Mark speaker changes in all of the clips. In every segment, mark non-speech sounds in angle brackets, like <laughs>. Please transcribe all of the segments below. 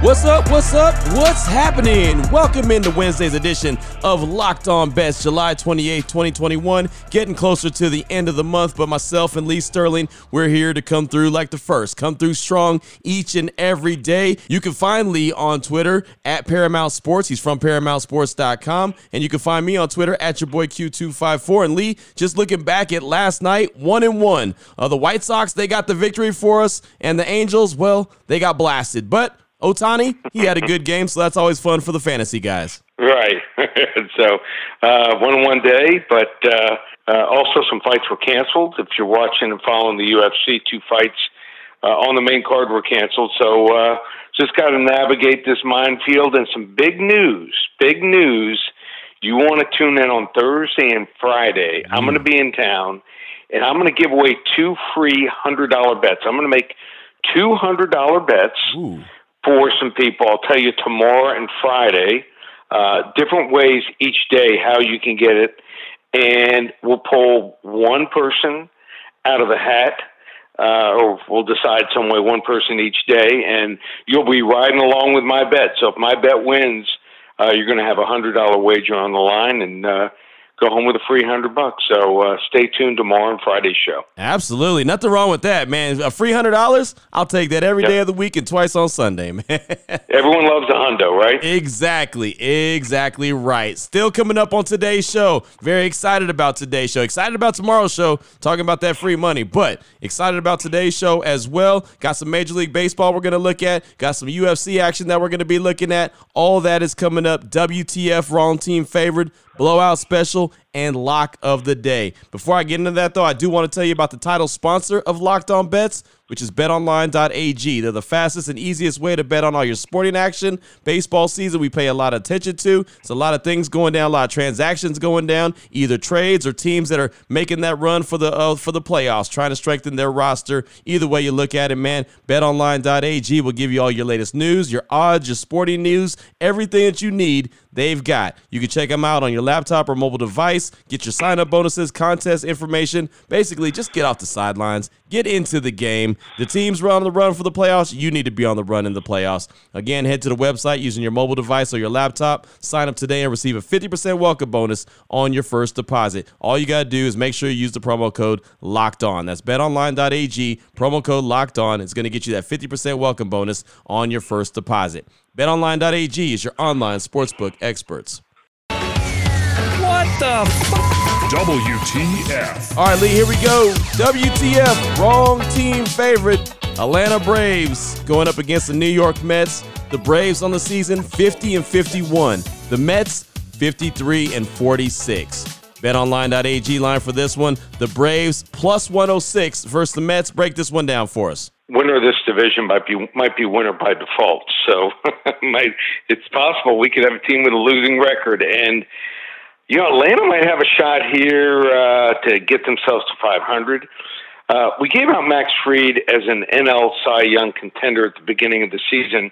Speaker 1: What's up? What's up? What's happening? Welcome into Wednesday's edition of Locked On Bets, July 28, 2021. Getting closer to the end of the month, but myself and Lee Sterling, we're here to come through like the first. Come through strong each and every day. You can find Lee on Twitter at Paramount Sports. He's from ParamountSports.com. And you can find me on Twitter at your boy Q254. And Lee, just looking back at last night, one and one. Uh, the White Sox, they got the victory for us. And the Angels, well, they got blasted. But Ohtani, he had a good game, so that's always fun for the fantasy guys.
Speaker 2: Right. <laughs> so uh, one one day, but uh, uh, also some fights were canceled. If you're watching and following the UFC, two fights uh, on the main card were canceled. So uh, just got to navigate this minefield and some big news. Big news. You want to tune in on Thursday and Friday. Mm. I'm going to be in town, and I'm going to give away two free hundred dollar bets. I'm going to make two hundred dollar bets. Ooh for some people. I'll tell you tomorrow and Friday, uh, different ways each day how you can get it. And we'll pull one person out of the hat, uh, or we'll decide some way, one person each day, and you'll be riding along with my bet. So if my bet wins, uh, you're going to have a hundred dollar wager on the line, and uh, go home with a free hundred bucks. So uh, stay tuned tomorrow on Friday's show.
Speaker 1: Absolutely, nothing wrong with that, man. A free hundred dollars, I'll take that every yep. day of the week and twice on Sunday, <laughs> man.
Speaker 2: Everyone loves a hundo, right?
Speaker 1: Exactly, exactly right. Still coming up on today's show. Very excited about today's show. Excited about tomorrow's show. Talking about that free money, but excited about today's show as well. Got some Major League Baseball we're gonna look at. Got some UFC action that we're gonna be looking at. All that is coming up. WTF wrong team favored blowout special, and lock of the day. Before I get into that, though, I do want to tell you about the title sponsor of Locked On Bets, which is betonline.ag. They're the fastest and easiest way to bet on all your sporting action. Baseball season, we pay a lot of attention to. It's a lot of things going down, a lot of transactions going down, either trades or teams that are making that run for the uh, for the playoffs, trying to strengthen their roster. Either way you look at it, man, betonline.ag will give you all your latest news, your odds, your sporting news, everything that you need they've got. You can check them out on your laptop or mobile device, get your sign up bonuses, contest information. Basically, just get off the sidelines, get into the game. The teams run on the run for the playoffs. You need to be on the run in the playoffs. Again, head to the website using your mobile device or your laptop. Sign up today and receive a 50% welcome bonus on your first deposit. All you got to do is make sure you use the promo code locked on. That's betonline.ag, promo code locked on. It's going to get you that 50% welcome bonus on your first deposit. BetOnline.ag is your online sportsbook experts.
Speaker 3: What the f- WTF.
Speaker 1: All right, Lee, here we go. WTF, wrong team favorite. Atlanta Braves going up against the New York Mets. The Braves on the season 50 and 51. The Mets 53 and 46. BetOnline.ag line for this one. The Braves plus 106 versus the Mets. Break this one down for us
Speaker 2: winner of this division might be might be winner by default. So <laughs> might, it's possible we could have a team with a losing record, and you know Atlanta might have a shot here uh, to get themselves to 500. Uh, we gave out Max Fried as an NL Cy Young contender at the beginning of the season.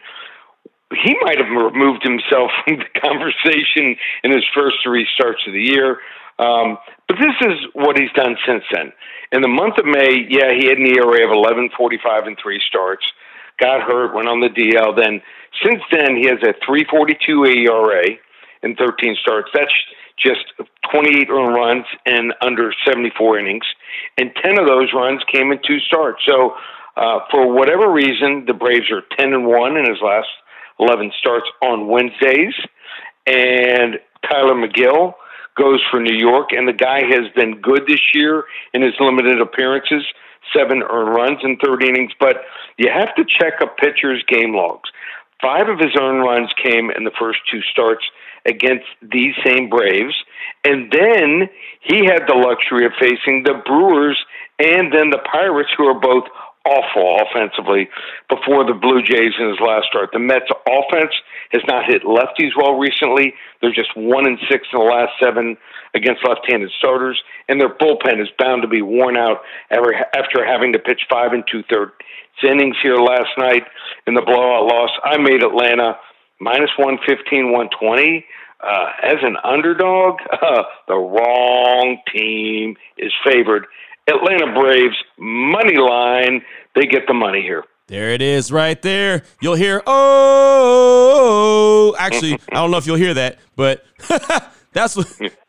Speaker 2: He might have removed himself <laughs> from the conversation in his first three starts of the year. Um, but this is what he's done since then. In the month of May, yeah, he had an ERA of 11.45 and three starts. Got hurt, went on the DL. Then since then, he has a 3.42 ERA in 13 starts. That's just 28 earned runs in under 74 innings, and 10 of those runs came in two starts. So, uh, for whatever reason, the Braves are 10 and one in his last 11 starts on Wednesdays, and Tylor Megill goes for New York, and the guy has been good this year in his limited appearances, seven earned runs in third innings. But you have to check a pitcher's game logs. Five of his earned runs came in the first two starts against these same Braves, and then he had the luxury of facing the Brewers and then the Pirates, who are both awful offensively before the Blue Jays in his last start. The Mets' offense has not hit lefties well recently. They're just one and six in the last seven against left-handed starters, and their bullpen is bound to be worn out after having to pitch five and two-thirds innings here last night in the blowout loss. I made Atlanta minus 115, 120. Uh, as an underdog, uh, the wrong team is favored. Atlanta Braves money line. They get the money here.
Speaker 1: There it is right there. You'll hear, oh, actually, <laughs> I don't know if you'll hear that, but <laughs> that's what.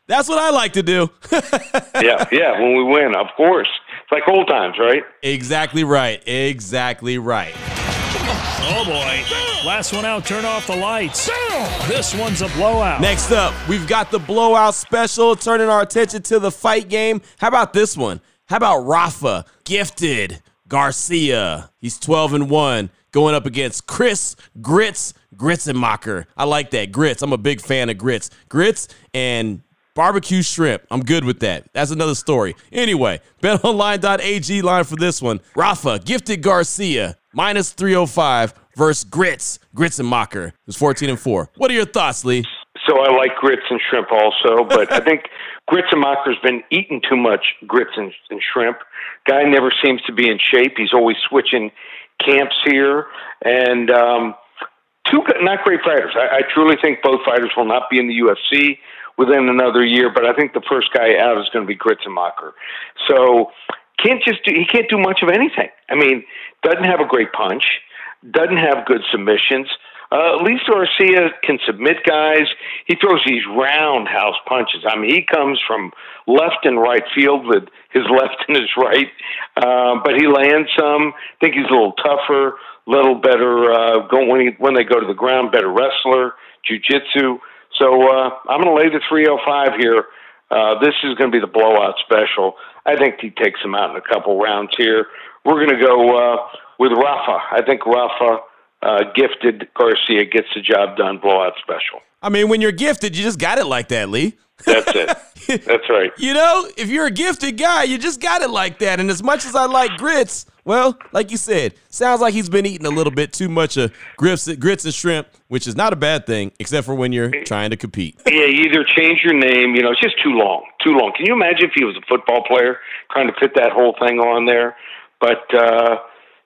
Speaker 1: That's what I like to do. <laughs>
Speaker 2: yeah, yeah, when we win, of course. It's like old times, right?
Speaker 1: Exactly right. Exactly right.
Speaker 3: Oh boy. Last one out, turn off the lights. This one's a blowout.
Speaker 1: Next up, we've got the blowout special, turning our attention to the fight game. How about this one? How about Rafa, gifted Garcia? He's 12 and 1, going up against Chris Grits Gruetzemacher. I like that. Grits. I'm a big fan of grits. Grits and Barbecue shrimp. I'm good with that. That's another story. Anyway, <laughs> betonline.ag line for this one. Rafa, gifted Garcia, minus 305 versus Grits, Gruetzemacher, who's 14 and 4. What are your thoughts, Lee?
Speaker 2: So I like grits and shrimp also, but I think Gruetzemacher's been eating too much grits and, and shrimp. Guy never seems to be in shape. He's always switching camps here. And, um, two not great fighters. I, I truly think both fighters will not be in the UFC within another year. But I think the first guy out is going to be Gruetzemacher. So can't just do, he can't do much of anything. I mean, doesn't have a great punch, doesn't have good submissions. Uh, Luis Garcia can submit guys. He throws these roundhouse punches. I mean, he comes from left and right field with his <laughs> left and his right, uh, but he lands some. I think he's a little tougher, little better uh, go when he, when they go to the ground, better wrestler, jujitsu. So uh, I'm going to lay the 305 here. Uh, this is going to be the blowout special. I think he takes him out in a couple rounds here. We're going to go uh, with Rafa. I think Rafa, uh, gifted Garcia, gets the job done. Blowout special.
Speaker 1: I mean, when you're gifted, you just got it like that, Lee.
Speaker 2: That's it. <laughs> That's right.
Speaker 1: you know, if you're a gifted guy, you just got it like that. And as much as I like grits, well, like you said, sounds like he's been eating a little bit too much of grits, grits and shrimp, which is not a bad thing, except for when you're trying to compete.
Speaker 2: yeah, either change your name, you know, it's just too long, too long. Can you imagine if he was a football player trying to fit that whole thing on there? But uh,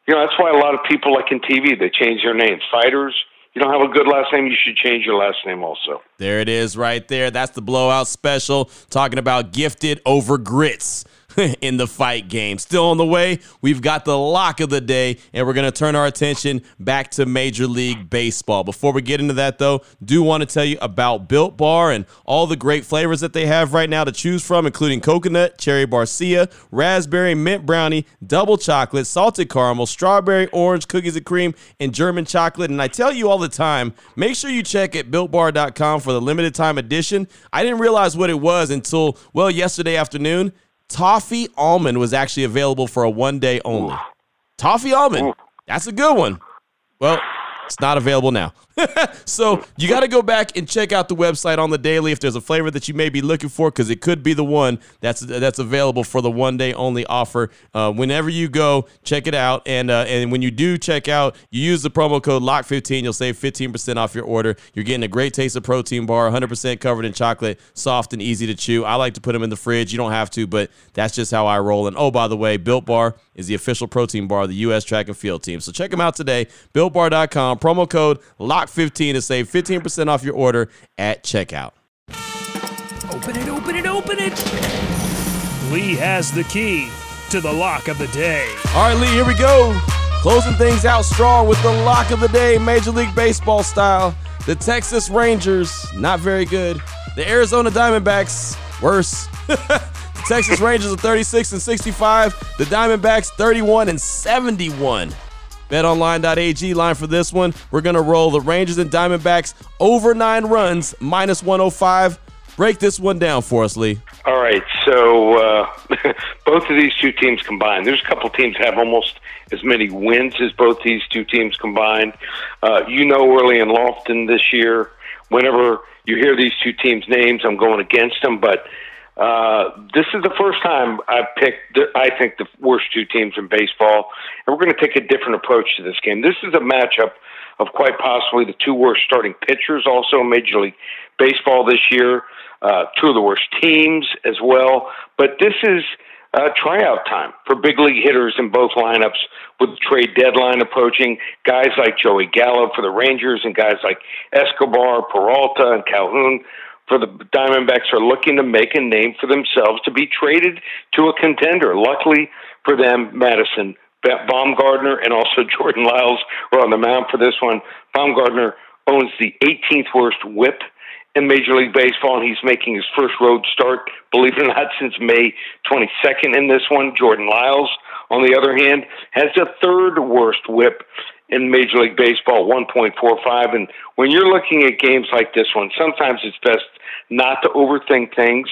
Speaker 2: you know, that's why a lot of people, like in TV, they change their names. Fighters, you don't have a good last name, you should change your last name also.
Speaker 1: There it is right there. That's the blowout special talking about gifted over grits. <laughs> in the fight game. Still on the way, we've got the lock of the day, and we're going to turn our attention back to Major League Baseball. Before we get into that, though, do want to tell you about Built Bar and all the great flavors that they have right now to choose from, including coconut, cherry barcia, raspberry, mint brownie, double chocolate, salted caramel, strawberry, orange, cookies and cream, and German chocolate. And I tell you all the time, make sure you check at builtbar.com for the limited time edition. I didn't realize what it was until, well, yesterday afternoon. Toffee almond was actually available for a one day only. Toffee almond. That's a good one. Well, it's not available now. <laughs> so you got to go back and check out the website on the daily if there's a flavor that you may be looking for, because it could be the one that's that's available for the one day only offer. Uh, whenever you go, check it out, and uh, and when you do check out, you use the promo code Lock15. You'll save 15% off your order. You're getting a great taste of protein bar, 100% covered in chocolate, soft and easy to chew. I like to put them in the fridge. You don't have to, but that's just how I roll. And oh, by the way, Built Bar is the official protein bar of the U.S. track and field team. So check them out today. BuiltBar.com promo code Lock15 to save 15% off your order at checkout.
Speaker 3: Open it, open it, open it. Lee has the key to the lock of the day.
Speaker 1: All right, Lee, here we go. Closing things out strong with the lock of the day, Major League Baseball style. The Texas Rangers, not very good. The Arizona Diamondbacks, worse. <laughs> the Texas Rangers are 36 and 65. The Diamondbacks 31 and 71. BetOnline.ag line for this one. We're going to roll the Rangers and Diamondbacks over nine runs, minus 105. Break this one down for us, Lee.
Speaker 2: All right. So uh, <laughs> both of these two teams combined, there's a couple teams have almost as many wins as both these two teams combined. Uh, you know, early in Lofton this year, whenever you hear these two teams' names, I'm going against them, but uh, this is the first time I've picked, I think, the worst two teams in baseball, and we're going to take a different approach to this game. This is a matchup of quite possibly the two worst starting pitchers also in Major League Baseball this year, uh, two of the worst teams as well. But this is uh, tryout time for big league hitters in both lineups with the trade deadline approaching. Guys like Joey Gallo for the Rangers and guys like Escobar, Peralta, and Calhoun for the Diamondbacks are looking to make a name for themselves to be traded to a contender. Luckily for them, Madison Bumgarner and also <laughs> Jordan Lyles were on the mound for this one. Bumgarner owns the 18th worst WHIP in Major League Baseball, and he's making his first road start, believe it or not, since May 22nd in this one. Jordan Lyles, on the other hand, has the third worst WHIP in Major League Baseball, 1.45. And when you're looking at games like this one, sometimes it's best not to overthink things.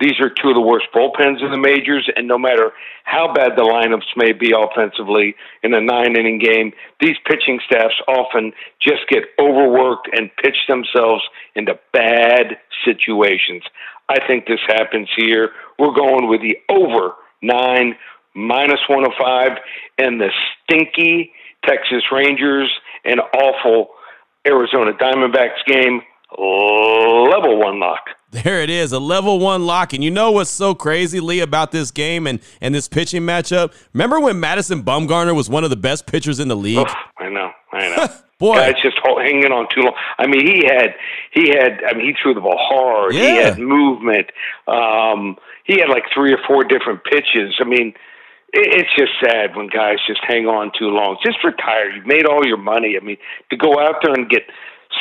Speaker 2: These are two of the worst bullpens in the majors, and no matter how bad the lineups may be offensively in a nine inning game, these pitching staffs often just get overworked and pitch themselves into bad situations. I think this happens here. We're going with the over nine, minus 105, and the stinky Texas Rangers and awful Arizona Diamondbacks game. Level one lock.
Speaker 1: There it is, a level one lock. And you know what's so crazy, Lee, about this game and, and this pitching matchup? Remember when Madison Bumgarner was one of the best pitchers in the league? Oh,
Speaker 2: I know, I know. <laughs> Boy, Guys just hanging on too long. I mean, he had, he had. I mean, he threw the ball hard. Yeah. He had movement. Um, he had like three or four different pitches. I mean, it's just sad when guys just hang on too long. Just retire. You've made all your money. I mean, to go out there and get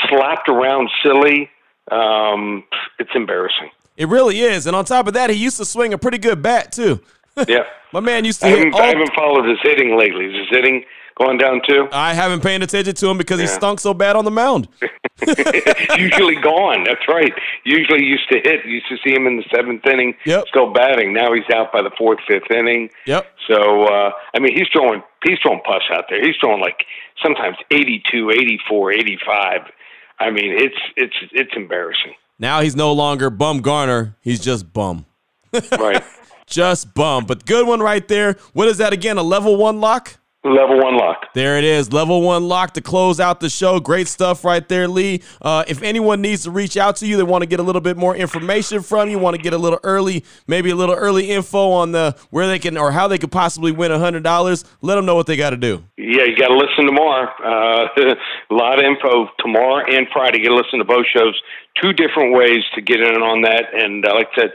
Speaker 2: slapped around silly, um, it's embarrassing.
Speaker 1: It really is. And on top of that, he used to swing a pretty good bat too.
Speaker 2: Yeah, <laughs>
Speaker 1: my man used to.
Speaker 2: I haven't, all... I haven't followed his hitting lately. Is his hitting going down too?
Speaker 1: I haven't paid attention to him because yeah. he stunk so bad on the mound. <laughs> <laughs>
Speaker 2: Usually gone. That's right. Usually used to hit. Used to see him in the seventh inning,
Speaker 1: yep.
Speaker 2: still batting. Now he's out by the fourth, fifth inning.
Speaker 1: Yep.
Speaker 2: So uh, I mean, he's throwing he's throwing pus out there. He's throwing like sometimes 82, 84, 85. I mean, it's it's it's embarrassing.
Speaker 1: Now he's no longer bum Garner. He's just bum.
Speaker 2: right.
Speaker 1: Just bum. But good one right there. What is that again? A level one lock?
Speaker 2: Level one lock.
Speaker 1: There it is. Level one lock to close out the show. Great stuff right there, Lee. Uh, if anyone needs to reach out to you, they want to get a little bit more information from you, want to get a little early, maybe a little early info on the where they can or how they could possibly win a hundred dollars. Let them know what they got to do.
Speaker 2: Yeah, you got to listen tomorrow. Uh, <laughs> a lot of info tomorrow and Friday. You got to listen to both shows. Two different ways to get in on that, and uh, like I said,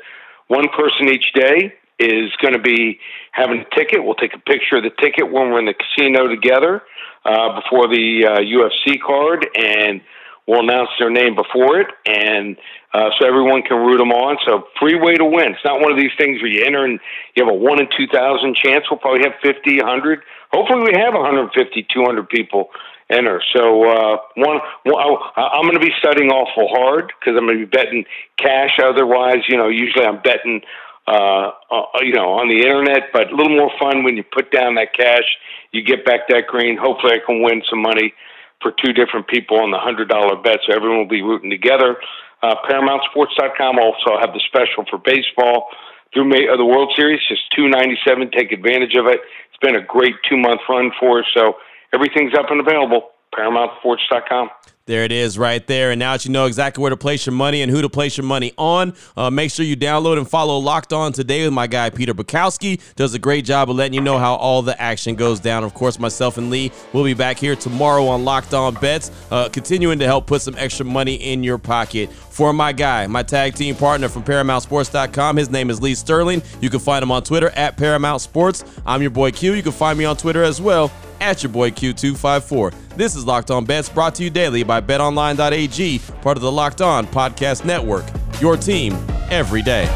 Speaker 2: one person each day is going to be having a ticket. We'll take a picture of the ticket when we're in the casino together uh, before the uh, UFC card, and we'll announce their name before it, and uh, so everyone can root them on. So free way to win. It's not one of these things where you enter and you have a one in two thousand chance. We'll probably have fifty, hundred. Hopefully, we have 150, 200 people enter. So uh, one, one I'm going to be studying awful hard because I'm going to be betting cash. Otherwise, you know, usually I'm betting uh, uh, you know, on the internet, but a little more fun when you put down that cash, you get back that green. Hopefully, I can win some money for two different people on the hundred dollar bet, so everyone will be rooting together. Uh, ParamountSports.com also have the special for baseball through May, uh, the World Series, just two ninety seven. Take advantage of it. It's been a great two month run for us, so everything's up and available. ParamountSports.com.
Speaker 1: There it is right there. And now that you know exactly where to place your money and who to place your money on, uh, make sure you download and follow Locked On today with my guy Peter Bukowski. Does a great job of letting you know how all the action goes down. Of course, myself and Lee will be back here tomorrow on Locked On Bets, uh, continuing to help put some extra money in your pocket. For my guy, my tag team partner from ParamountSports.com, his name is Lee Sterling. You can find him on Twitter at Paramount Sports. I'm your boy Q. You can find me on Twitter as well at your boy Q254. This is Locked On Bets brought to you daily by betonline.ag, part of the Locked On Podcast Network. Your team every day.